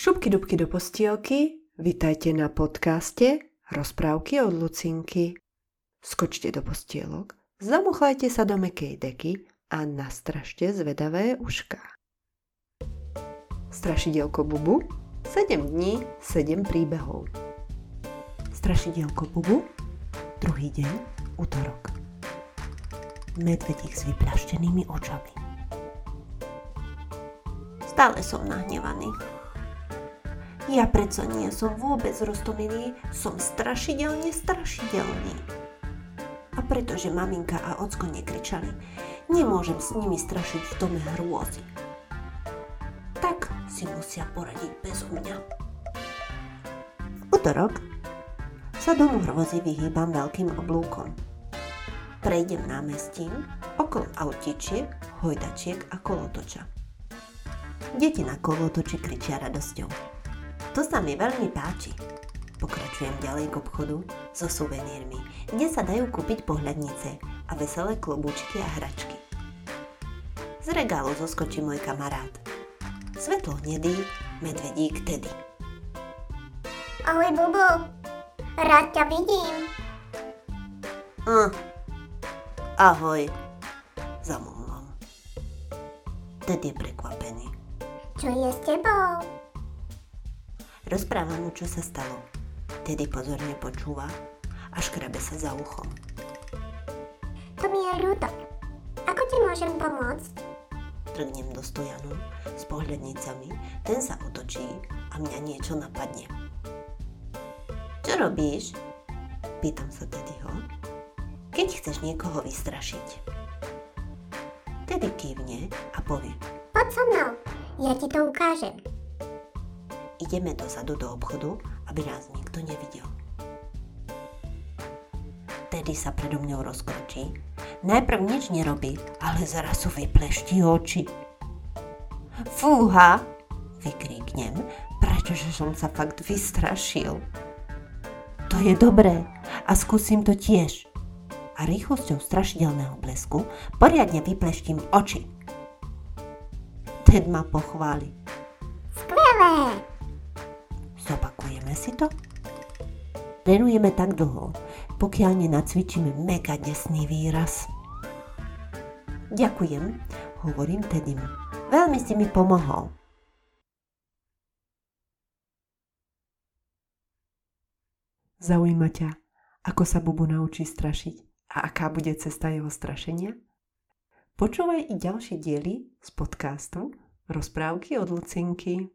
Šupky dubky do postielky, vitajte na podcaste Rozprávky od Lucinky. Skočte do postielok, zamuchlajte sa do mekej deky a nastražte zvedavé ušká. Strašidielko Bubu 7 dní, 7 príbehov. Strašidielko Bubu druhý deň, útorok. Medvedík s vyplaštenými očami. Stále som nahnevaný. Ja predsa nie som vôbec roztomilý, som strašidelne strašidelný. A pretože maminka a ocko nekričali, nemôžem s nimi strašiť v dome hrôzy. Tak si musia poradiť bez mňa. V útorok sa domu hrôzy vyhýbam veľkým oblúkom. Prejdem námestím, okolo autičiek, hojdačiek a kolotoča. Deti na kolotoči kričia radosťou. To sa mi veľmi páči. Pokračujem ďalej k obchodu so suvenírmi, kde sa dajú kúpiť pohľadnice a veselé klobúčky a hračky. Z regálu zoskočí môj kamarát. Svetlo hnedý, medvedík Teddy. Ahoj, Bubu. Rád ťa vidím. Hm. Ahoj, zamumlom. Teddy je prekvapený. Čo je s tebou? Rozprávam mu, čo sa stalo. Tedy pozorne počúva a škrabe sa za uchom. To mi je ľúto. Ako ti môžem pomôcť? Trgnem do stojanu s pohľadnicami, ten sa otočí a mňa niečo napadne. Čo robíš? Pýtam sa Teddyho. Keď chceš niekoho vystrašiť. Teddy kývne a povie. Poď so mnou, ja ti to ukážem. Ideme dozadu do obchodu, aby nás nikto nevidel. Tedy sa predo mňou rozkročí. Najprv nič nerobí, ale zrazu vyplešti oči. Fúha, vykríknem, pretože som sa fakt vystrašil. To je dobré a skúsim to tiež. A rýchlosťou strašidelného blesku poriadne vypleštím oči. Ted ma pochváli. Skvelé! Zopakujeme si to? Trénujeme tak dlho, pokiaľ nenacvičíme mega desný výraz. Ďakujem, hovorím Teddym. Veľmi si mi pomohol. Zaujíma ťa, ako sa Bubu naučí strašiť a aká bude cesta jeho strašenia? Počúvaj i ďalšie diely z podcastu Rozprávky od Lucinky.